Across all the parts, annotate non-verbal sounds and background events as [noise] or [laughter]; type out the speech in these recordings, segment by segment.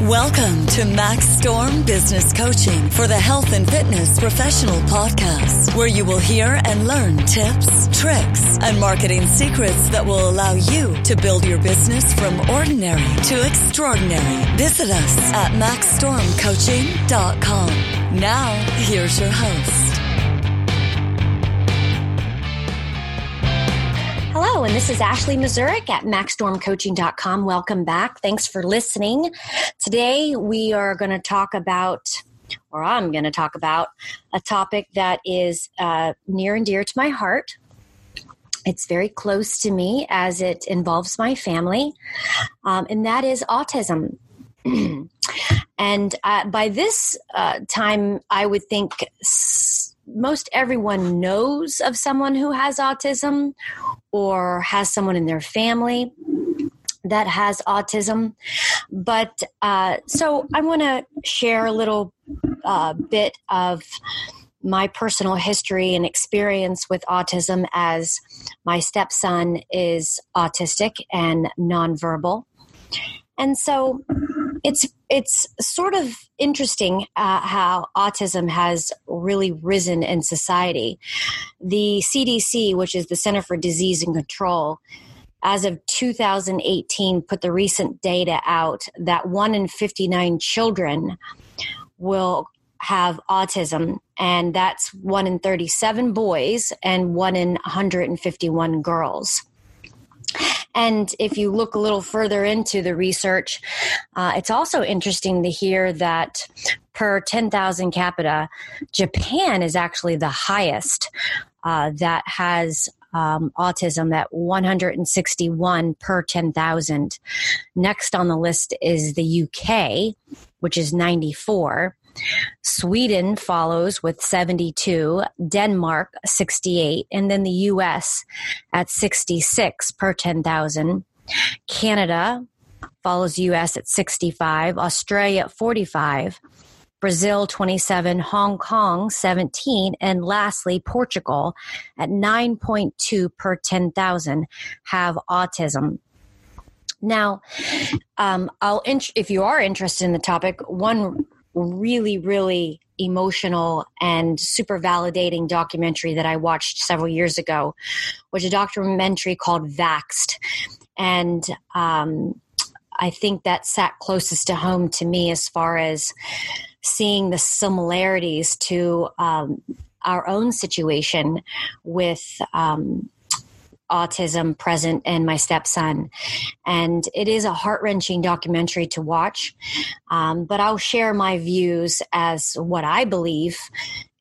Welcome to Max Storm Business Coaching for the Health and Fitness Professional Podcast, where you will hear and learn tips, tricks, and marketing secrets that will allow you to build your business from ordinary to extraordinary. Visit us at maxstormcoaching.com. Now, here's your host. And this is Ashley Mazurek at maxstormcoaching.com. Welcome back. Thanks for listening. Today we are going to talk about, or I'm going to talk about, a topic that is uh, near and dear to my heart. It's very close to me as it involves my family, um, and that is autism. [clears throat] and uh, by this uh, time, I would think. S- most everyone knows of someone who has autism or has someone in their family that has autism. But uh, so I want to share a little uh, bit of my personal history and experience with autism as my stepson is autistic and nonverbal. And so it's it's sort of interesting uh, how autism has really risen in society. The CDC, which is the Center for Disease and Control, as of 2018, put the recent data out that one in 59 children will have autism, and that's one in 37 boys and one in 151 girls. And if you look a little further into the research, uh, it's also interesting to hear that per 10,000 capita, Japan is actually the highest uh, that has um, autism at 161 per 10,000. Next on the list is the UK, which is 94. Sweden follows with 72, Denmark 68, and then the US at 66 per 10,000. Canada follows US at 65, Australia at 45, Brazil 27, Hong Kong 17, and lastly Portugal at 9.2 per 10,000 have autism. Now, um, I'll int- if you are interested in the topic, one really, really emotional and super validating documentary that I watched several years ago was a documentary called Vaxxed. And um, I think that sat closest to home to me as far as seeing the similarities to um, our own situation with um, autism present in my stepson. And it is a heart wrenching documentary to watch. Um, but I'll share my views as what I believe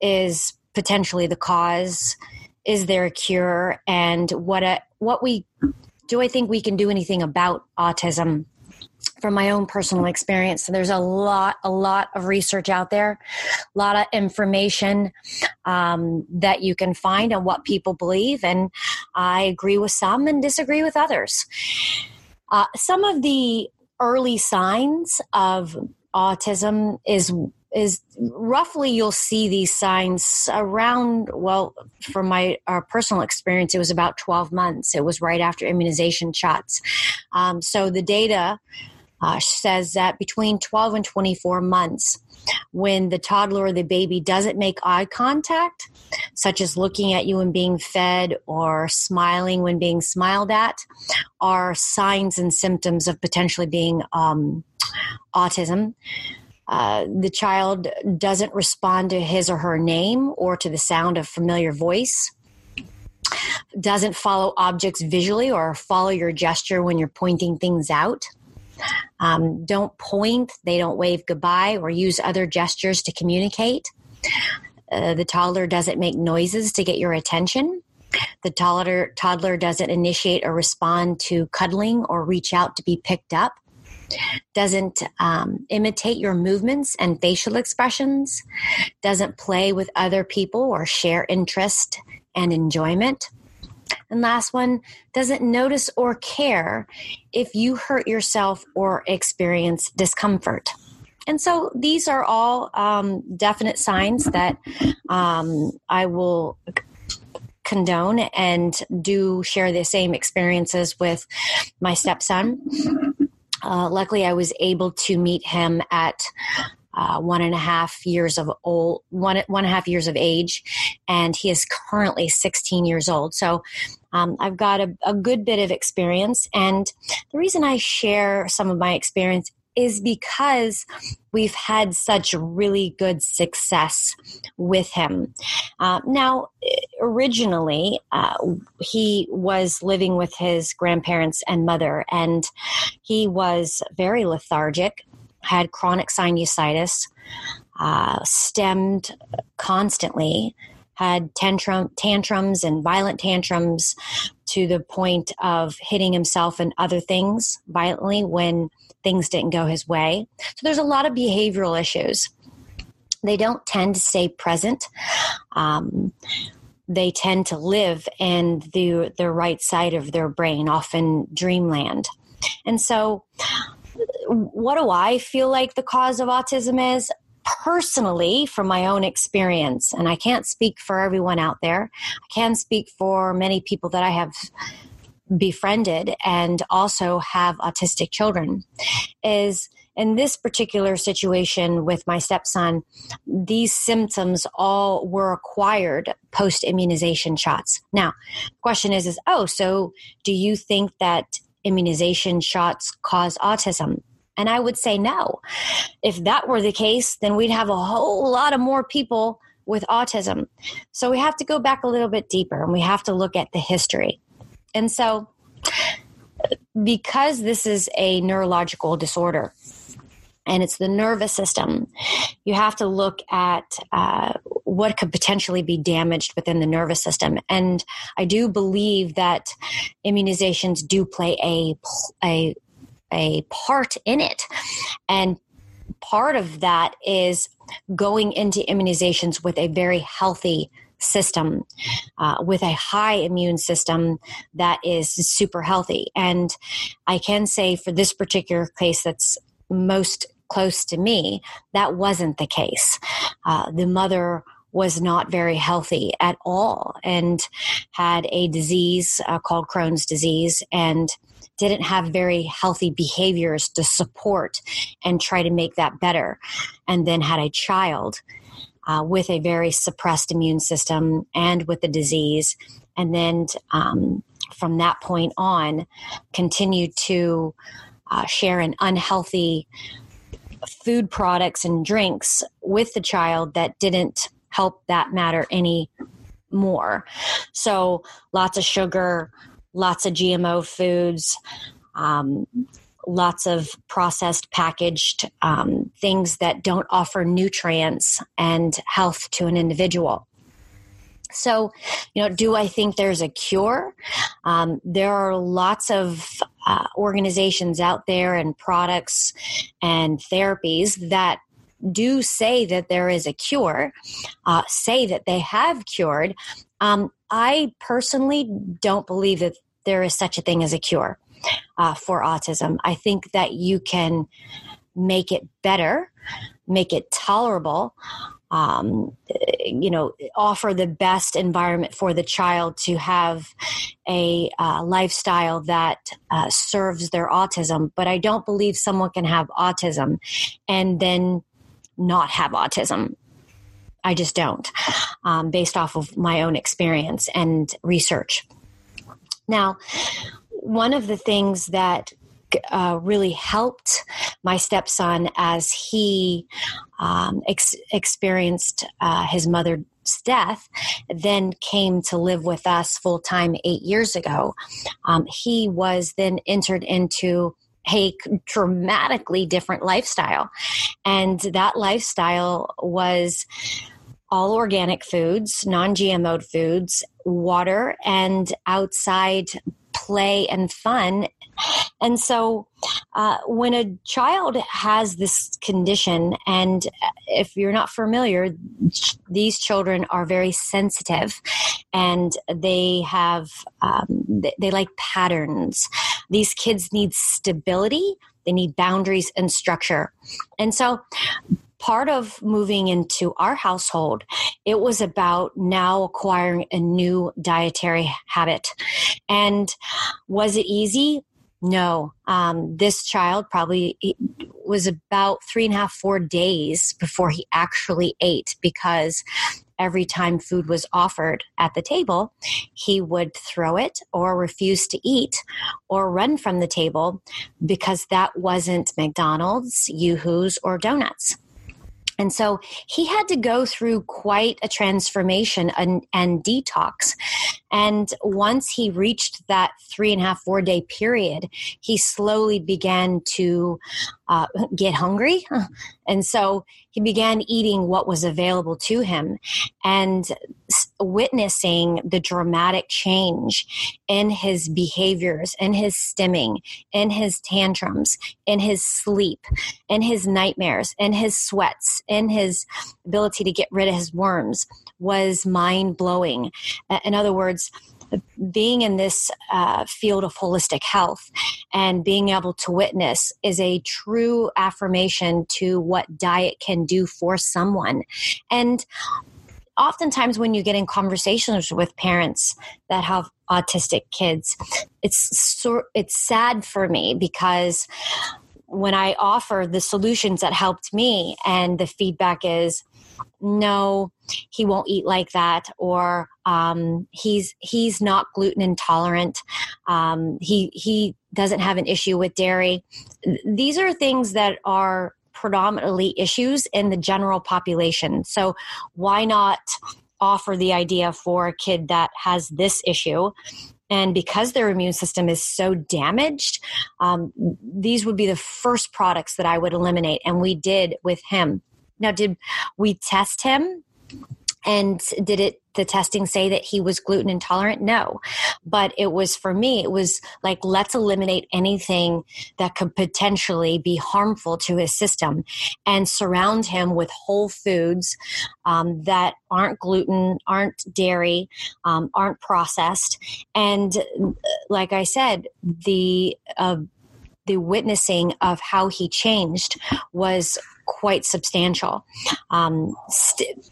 is potentially the cause. Is there a cure? And what a, what we do I think we can do anything about autism from my own personal experience. So there's a lot, a lot of research out there, a lot of information um, that you can find on what people believe, and I agree with some and disagree with others. Uh, some of the early signs of autism is is roughly you'll see these signs around well from my our personal experience it was about 12 months it was right after immunization shots um, so the data uh, says that between 12 and 24 months, when the toddler or the baby doesn't make eye contact, such as looking at you and being fed or smiling when being smiled at, are signs and symptoms of potentially being um, autism. Uh, the child doesn't respond to his or her name or to the sound of familiar voice doesn't follow objects visually or follow your gesture when you're pointing things out um, don't point, they don't wave goodbye or use other gestures to communicate. Uh, the toddler doesn't make noises to get your attention. The toddler, toddler doesn't initiate or respond to cuddling or reach out to be picked up. Doesn't um, imitate your movements and facial expressions. Doesn't play with other people or share interest and enjoyment and last one, doesn't notice or care if you hurt yourself or experience discomfort. And so these are all um, definite signs that um, I will condone and do share the same experiences with my stepson. Uh, luckily, I was able to meet him at uh, one and a half years of old, one one and a half years of age, and he is currently 16 years old. So um, I've got a, a good bit of experience, and the reason I share some of my experience is because we've had such really good success with him. Uh, now, originally, uh, he was living with his grandparents and mother, and he was very lethargic, had chronic sinusitis, uh, stemmed constantly, had tantrum, tantrums and violent tantrums to the point of hitting himself and other things violently when things didn't go his way. So there's a lot of behavioral issues. They don't tend to stay present. Um, they tend to live in the the right side of their brain, often dreamland. And so what do I feel like the cause of autism is? Personally, from my own experience, and I can't speak for everyone out there, I can speak for many people that I have befriended and also have autistic children, is in this particular situation with my stepson, these symptoms all were acquired post immunization shots. Now, the question is, is oh, so do you think that immunization shots cause autism? And I would say no. If that were the case, then we'd have a whole lot of more people with autism. So we have to go back a little bit deeper and we have to look at the history. And so, because this is a neurological disorder, and it's the nervous system. You have to look at uh, what could potentially be damaged within the nervous system. And I do believe that immunizations do play a, a a part in it. And part of that is going into immunizations with a very healthy system, uh, with a high immune system that is super healthy. And I can say for this particular case that's most close to me, that wasn't the case. Uh, the mother was not very healthy at all and had a disease uh, called Crohn's disease and didn't have very healthy behaviors to support and try to make that better, and then had a child uh, with a very suppressed immune system and with the disease, and then um, from that point on, continued to uh, share an unhealthy food products and drinks with the child that didn't help that matter any more. So lots of sugar, lots of GMO foods, um, lots of processed packaged um, things that don't offer nutrients and health to an individual. So, you know, do I think there's a cure? Um, there are lots of uh, organizations out there and products and therapies that do say that there is a cure, uh, say that they have cured. Um, I personally don't believe that there is such a thing as a cure uh, for autism. I think that you can make it better, make it tolerable. Um, you know, offer the best environment for the child to have a uh, lifestyle that uh, serves their autism. But I don't believe someone can have autism and then not have autism. I just don't, um, based off of my own experience and research. Now, one of the things that uh, really helped my stepson as he um, ex- experienced uh, his mother's death, then came to live with us full time eight years ago. Um, he was then entered into a dramatically different lifestyle. And that lifestyle was all organic foods, non GMO foods, water, and outside play and fun. And so, uh, when a child has this condition, and if you're not familiar, these children are very sensitive and they have, um, they like patterns. These kids need stability, they need boundaries and structure. And so, part of moving into our household, it was about now acquiring a new dietary habit. And was it easy? No, um, this child probably was about three and a half, four days before he actually ate because every time food was offered at the table, he would throw it or refuse to eat or run from the table because that wasn't McDonald's, Yoo-Hoo's, or donuts. And so he had to go through quite a transformation and, and, detox. And once he reached that three and a half, four day period, he slowly began to uh, [laughs] get hungry. [laughs] And so he began eating what was available to him and witnessing the dramatic change in his behaviors, in his stimming, in his tantrums, in his sleep, in his nightmares, in his sweats, in his ability to get rid of his worms was mind blowing. In other words, being in this uh, field of holistic health and being able to witness is a true affirmation to what diet can do for someone. And oftentimes when you get in conversations with parents that have autistic kids it's sort it's sad for me because when i offer the solutions that helped me and the feedback is no he won't eat like that or um, he's he's not gluten intolerant um, he he doesn't have an issue with dairy these are things that are predominantly issues in the general population so why not offer the idea for a kid that has this issue and because their immune system is so damaged, um, these would be the first products that I would eliminate. And we did with him. Now, did we test him? And did it the testing say that he was gluten intolerant? No. But it was for me, it was like, let's eliminate anything that could potentially be harmful to his system and surround him with whole foods um, that aren't gluten, aren't dairy, um, aren't processed. And like I said, the uh, the witnessing of how he changed was quite substantial. Um, st-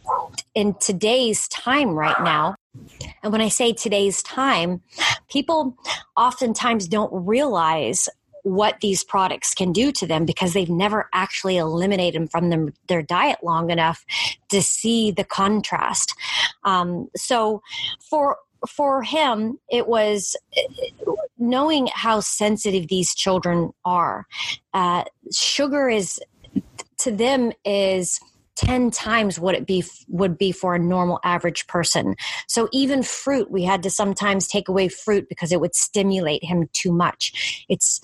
in today's time, right now, and when I say today's time, people oftentimes don't realize what these products can do to them because they've never actually eliminated them from their diet long enough to see the contrast. Um, so, for for him, it was knowing how sensitive these children are. Uh, sugar is to them is 10 times what it be would be for a normal average person. So even fruit, we had to sometimes take away fruit because it would stimulate him too much. It's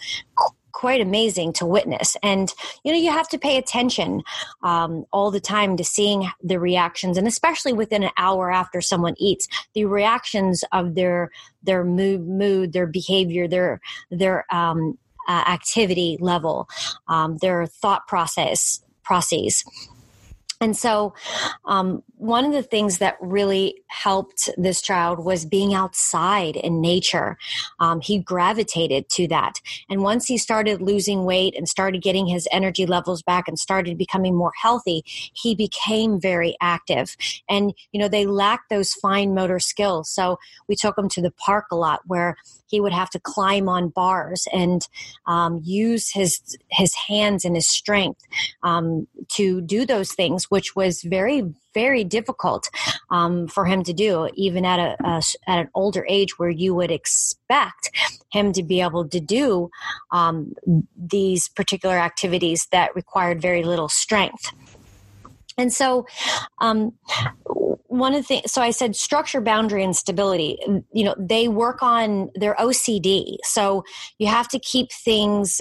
quite amazing to witness. And you know you have to pay attention um, all the time to seeing the reactions and especially within an hour after someone eats the reactions of their their mood mood their behavior their their um, uh, activity level um, their thought process process and so, um, one of the things that really helped this child was being outside in nature. Um, he gravitated to that. And once he started losing weight and started getting his energy levels back and started becoming more healthy, he became very active. And, you know, they lack those fine motor skills. So, we took him to the park a lot where he would have to climb on bars and um, use his his hands and his strength um, to do those things, which was very very difficult um, for him to do, even at a, a, at an older age where you would expect him to be able to do um, these particular activities that required very little strength. And so, um, one of the things, so I said structure, boundary, and stability. You know, they work on their OCD. So you have to keep things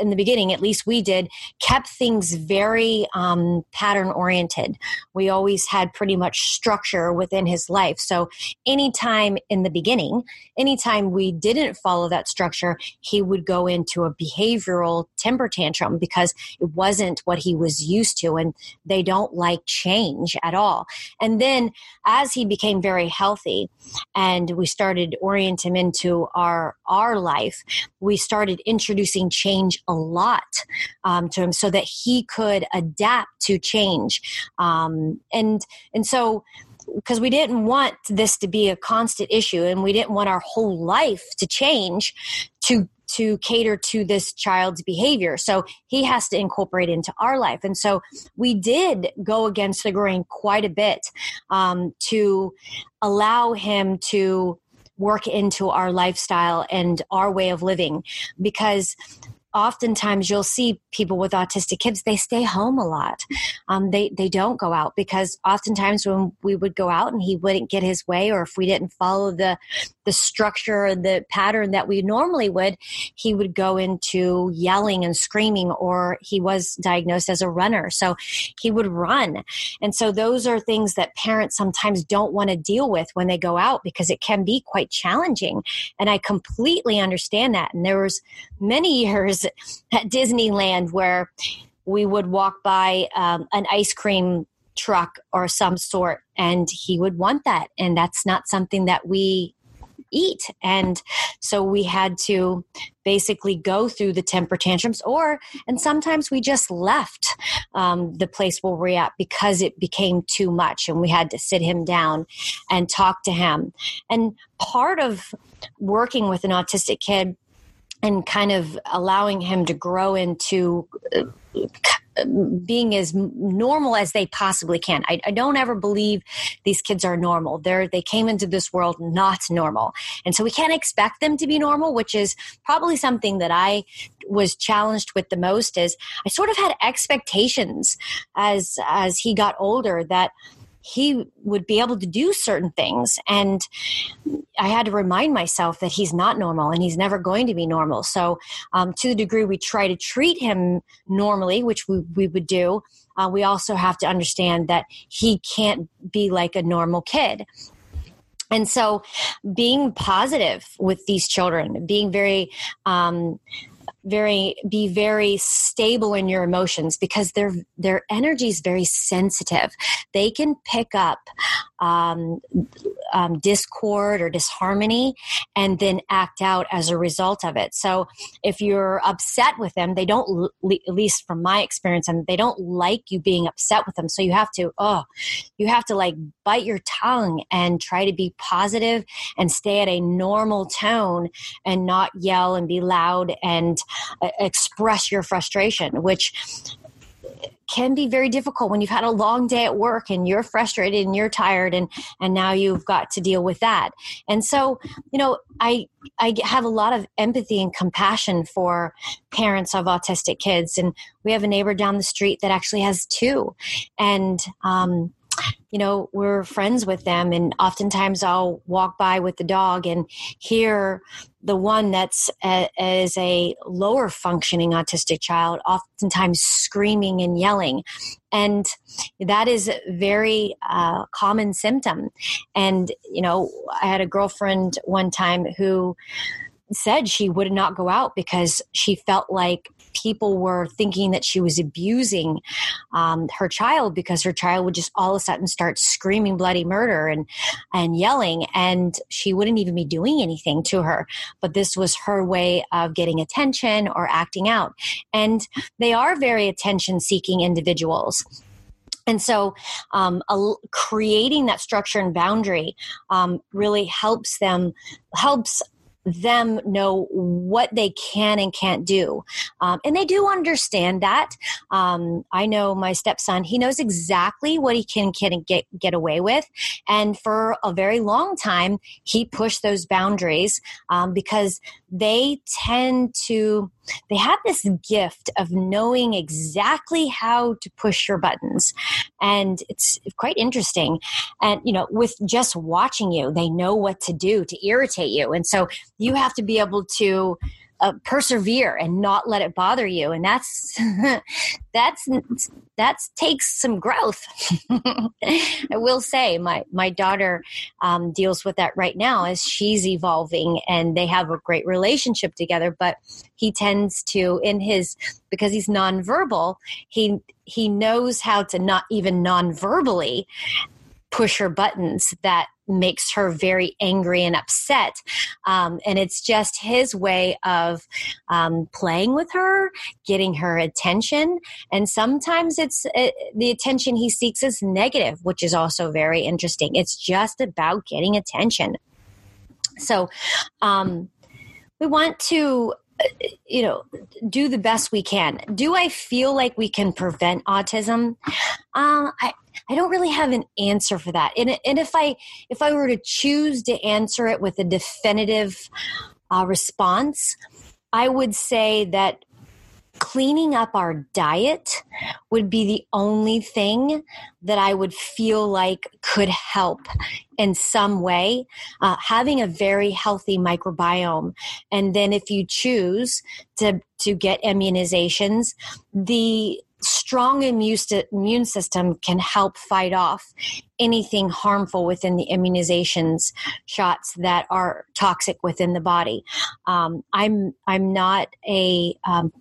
in the beginning, at least we did, kept things very um, pattern oriented. We always had pretty much structure within his life. So, anytime in the beginning, anytime we didn't follow that structure, he would go into a behavioral temper tantrum because it wasn't what he was used to. And they don't like change at all. And then, as he became very healthy and we started orient him into our, our life, we started introducing change change a lot um, to him so that he could adapt to change. Um, and and so because we didn't want this to be a constant issue and we didn't want our whole life to change to to cater to this child's behavior. So he has to incorporate into our life. And so we did go against the grain quite a bit um, to allow him to work into our lifestyle and our way of living because oftentimes you'll see people with autistic kids they stay home a lot. Um, they they don't go out because oftentimes when we would go out and he wouldn't get his way or if we didn't follow the the structure the pattern that we normally would he would go into yelling and screaming or he was diagnosed as a runner. So he would run. And so those are things that parents sometimes don't want to deal with when they go out because it can be quite challenging. And i completely understand that. And there was many [laughs] years at Disneyland where we would walk by um, an ice cream truck or some sort and he would want that. And that's not something that we eat. And so we had to basically go through the temper tantrums or and sometimes we just left um, the place where we're at because it became too much and we had to sit him down and talk to him. And part of working with an autistic kid and kind of allowing him to grow into uh, being as normal as they possibly can. I, I, don't ever believe these kids are normal. They're they came into this world not normal, and so we can't expect them to be normal, which is probably something that I was challenged with the most. Is I sort of had expectations as as he got older that he would be able to do certain things. And I had to remind myself that he's not normal and he's never going to be normal. So, um, to the degree we try to treat him normally, which we, we would do, uh, we also have to understand that he can't be like a normal kid. And so, being positive with these children, being very um, very be very stable in your emotions because their their energy is very sensitive. They can pick up um, um, discord or disharmony and then act out as a result of it. So if you're upset with them they don't at least from my experience and they don't like you being upset with them. So you have to oh you have to like bite your tongue and try to be positive and stay at a normal tone and not yell and be loud and express your frustration, which can be very difficult when you've had a long day at work and you're frustrated and you're tired and and now you've got to deal with that. And so you know i i have a lot of empathy and compassion for parents of autistic kids. And we have a neighbor down the street that actually has two. And um you know, we're friends with them. And oftentimes I'll walk by with the dog and hear the one that's a, as a lower functioning autistic child, oftentimes screaming and yelling. And that is a very uh, common symptom. And, you know, I had a girlfriend one time who said she would not go out because she felt like people were thinking that she was abusing um, her child because her child would just all of a sudden start screaming bloody murder and and yelling and she wouldn't even be doing anything to her. But this was her way of getting attention or acting out. And they are very attention seeking individuals. And so, um, a, creating that structure and boundary um, really helps them, helps them know what they can and can't do. Um, and they do understand that. Um, I know my stepson, he knows exactly what he can, can get, get away with. And for a very long time, he pushed those boundaries um, because they tend to they have this gift of knowing exactly how to push your buttons. And it's quite interesting. And you know with just watching you they know what to do to irritate you. And so you have to be able to uh, persevere and not let it bother you. And that's [laughs] that's that takes some growth. [laughs] I will say my my daughter um, deals with that right now as she's evolving and they have a great relationship together but he tends to in his because he's nonverbal he he knows how to not even nonverbally push her buttons that makes her very angry and upset. Um, and it's just his way of um, playing with her, getting her attention. And sometimes it's uh, the attention he seeks is negative, which is also very interesting. It's just about getting attention. So, um, we want to you know, do the best we can. Do I feel like we can prevent autism? Uh, I, I don't really have an answer for that. And, and if I if I were to choose to answer it with a definitive uh, response, I would say that cleaning up our diet would be the only thing that I would feel like could help in some way. Uh, having a very healthy microbiome, and then if you choose to to get immunizations, the strong immune system can help fight off anything harmful within the immunizations shots that are toxic within the body. Um, I'm I'm not a um,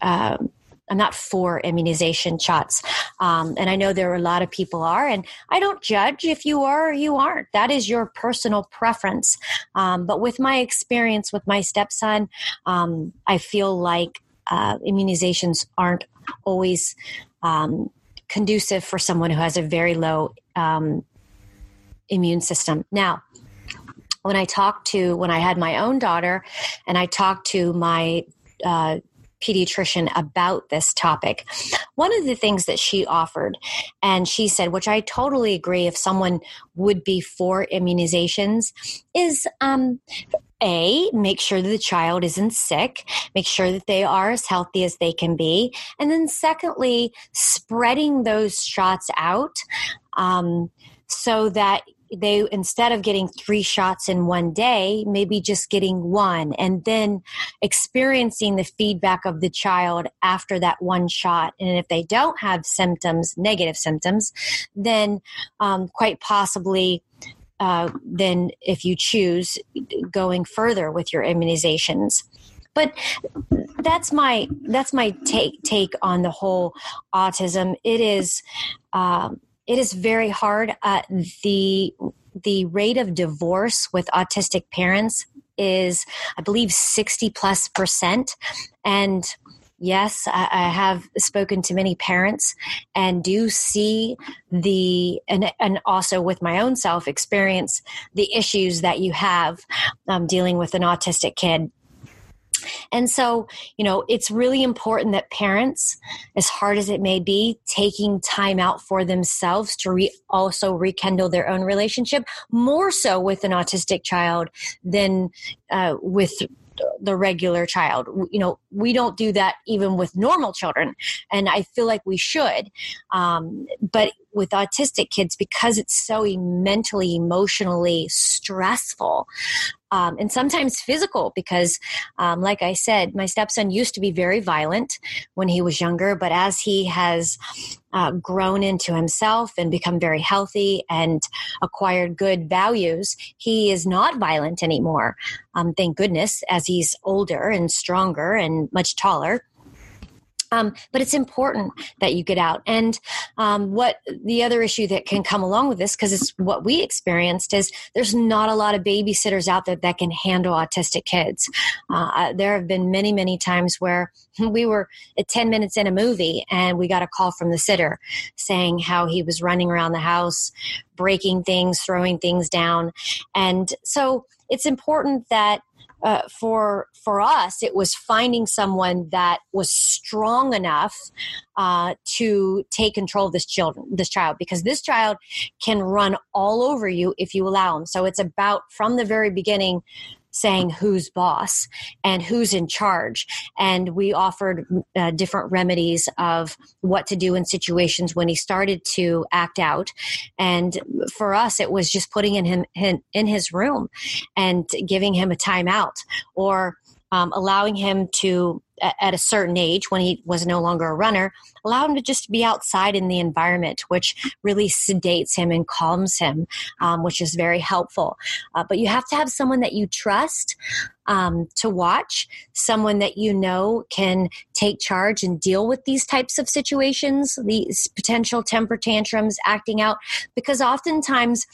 um, I'm not for immunization shots. Um, and I know there are a lot of people are, and I don't judge if you are or you aren't. That is your personal preference. Um, but with my experience with my stepson, um, I feel like uh, immunizations aren't always um, conducive for someone who has a very low um, immune system. Now, when I talked to, when I had my own daughter and I talked to my uh, pediatrician about this topic. One of the things that she offered, and she said, which I totally agree if someone would be for immunizations, is um, a, make sure that the child isn't sick, make sure that they are as healthy as they can be. And then, secondly, spreading those shots out um, so that they instead of getting three shots in one day maybe just getting one and then experiencing the feedback of the child after that one shot and if they don't have symptoms negative symptoms then um, quite possibly uh, then if you choose going further with your immunizations. But that's my that's my take take on the whole autism. It is um, it is very hard. Uh, the the rate of divorce with autistic parents is, I believe, sixty plus percent, and yes, I, I, have spoken to many parents and do see the and and also with my own self experience the issues that you have um, dealing with an autistic kid. And so, you know, it's really important that parents, as hard as it may be, taking time out for themselves to re- also rekindle their own relationship, more so with an autistic child than uh, with the regular child. You know, we don't do that even with normal children, and I feel like we should. Um, but with autistic kids, because it's so mentally, emotionally stressful, um, and sometimes physical because um, like i said my stepson used to be very violent when he was younger but as he has uh, grown into himself and become very healthy and acquired good values he is not violent anymore. Um, thank goodness as he's older and stronger and much taller um, but it's important that you get out. And um, what the other issue that can come along with this, because it's what we experienced, is there's not a lot of babysitters out there that can handle autistic kids. Uh, there have been many, many times where [laughs] we were at 10 minutes in a movie and we got a call from the sitter saying how he was running around the house, breaking things, throwing things down. And so it's important that uh, for for us, it was finding someone that was strong enough uh, to take control of this children, this child, because this child can run all over you if you allow him. So it's about from the very beginning saying who's boss and who's in charge. And we offered uh, different remedies of what to do in situations when he started to act out. And for us, it was just putting in him in, in his room and giving him a timeout or um, allowing him to at a certain age when he was no longer a runner allow him to just be outside in the environment which really sedates him and calms him um, which is very helpful. Uh, but you have to have someone that you trust um, to watch someone that you know can take charge and deal with these types of situations these potential temper tantrums acting out because oftentimes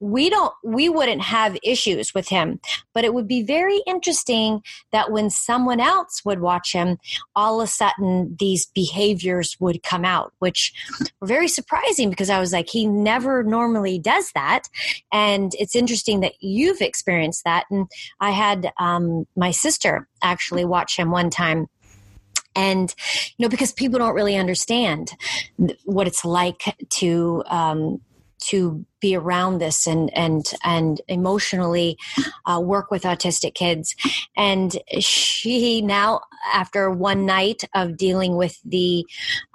we don't we wouldn't have issues with him. But it would be very interesting that when someone else would watch watch him, all of a sudden these behaviors would come out, which were very surprising because I was like, he never normally does that. And it's interesting that you've experienced that. And I had um, my sister actually watch him one time and you know because people don't really understand what it's like to um, to be around this and and and emotionally uh, work with autistic kids and she now after one night of dealing with the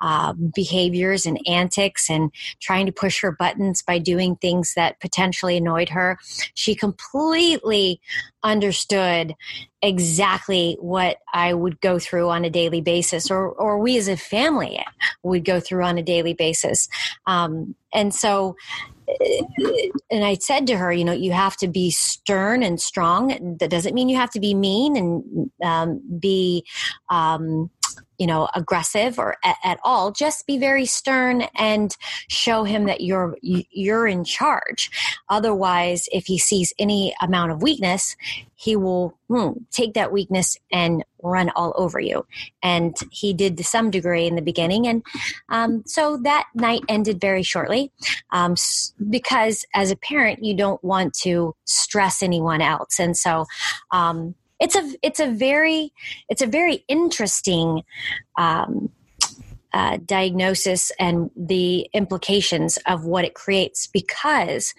uh, behaviors and antics and trying to push her buttons by doing things that potentially annoyed her she completely understood exactly what I would go through on a daily basis, or or we as a family would go through on a daily basis. Um, and so and I said to her, you know, you have to be stern and strong. That doesn't mean you have to be mean and um, be, um, you know, aggressive or at, at, all. Just be very stern and show him that you're you're in charge. Otherwise, if he sees any amount of weakness, he will hmm, take that weakness and run all over you. And he did to some degree in the beginning. And um, so that night ended very shortly um, because as a parent, you don't want to stress anyone else. And so, um, it's a it's a very it's a very interesting um, uh, diagnosis and the implications of what it creates because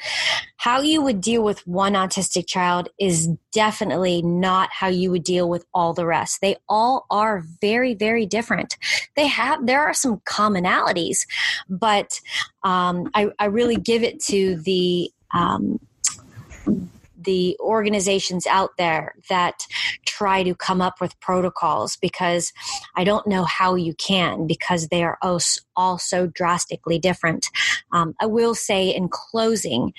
how you would deal with one autistic child is definitely not how you would deal with all the rest. They all are very very different. They have there are some commonalities but um, I, I really give it to the um, the organizations out there that try to come up with protocols because I don't know how you can because they are all so drastically different. Um, I will say in closing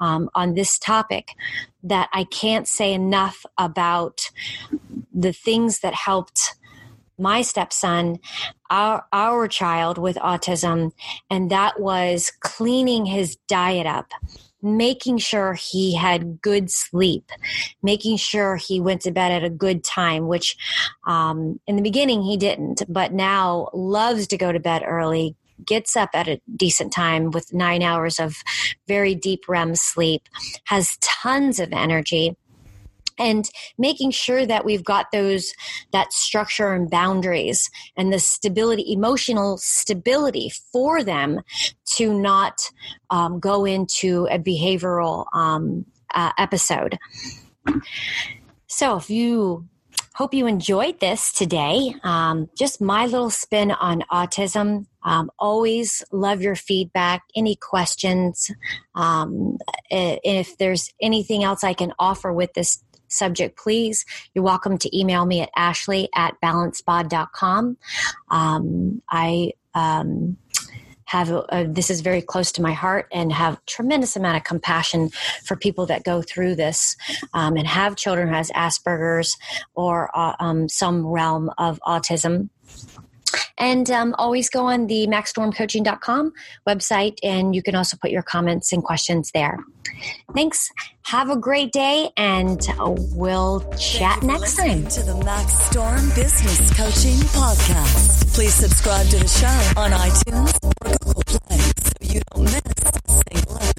um, on this topic that I can't say enough about the things that helped my stepson, our, our child with autism, and that was cleaning his diet up making sure he had good sleep, making sure he went to bed at a good time, which um, in the beginning he didn't, but now loves to go to bed early, gets up at a decent time with nine hours of very deep REM sleep, has tons of energy and making sure that we've got those that structure and boundaries and the stability emotional stability for them to not um, go into a behavioral um, uh, episode. So if you hope you enjoyed this today um, just my little spin on autism. Um, always love your feedback any questions. Um, if there's anything else i can offer with this subject, please, you're welcome to email me at ashley at balancebod.com. Um, I, um, have a, this is very close to my heart and have tremendous amount of compassion for people that go through this um, and have children who has asperger's or uh, um, some realm of autism and um, always go on the maxstormcoaching.com website, and you can also put your comments and questions there. Thanks. Have a great day, and uh, we'll chat next time. To the Max Storm Business Coaching Podcast. Please subscribe to the show on iTunes or Google Play so you don't miss a single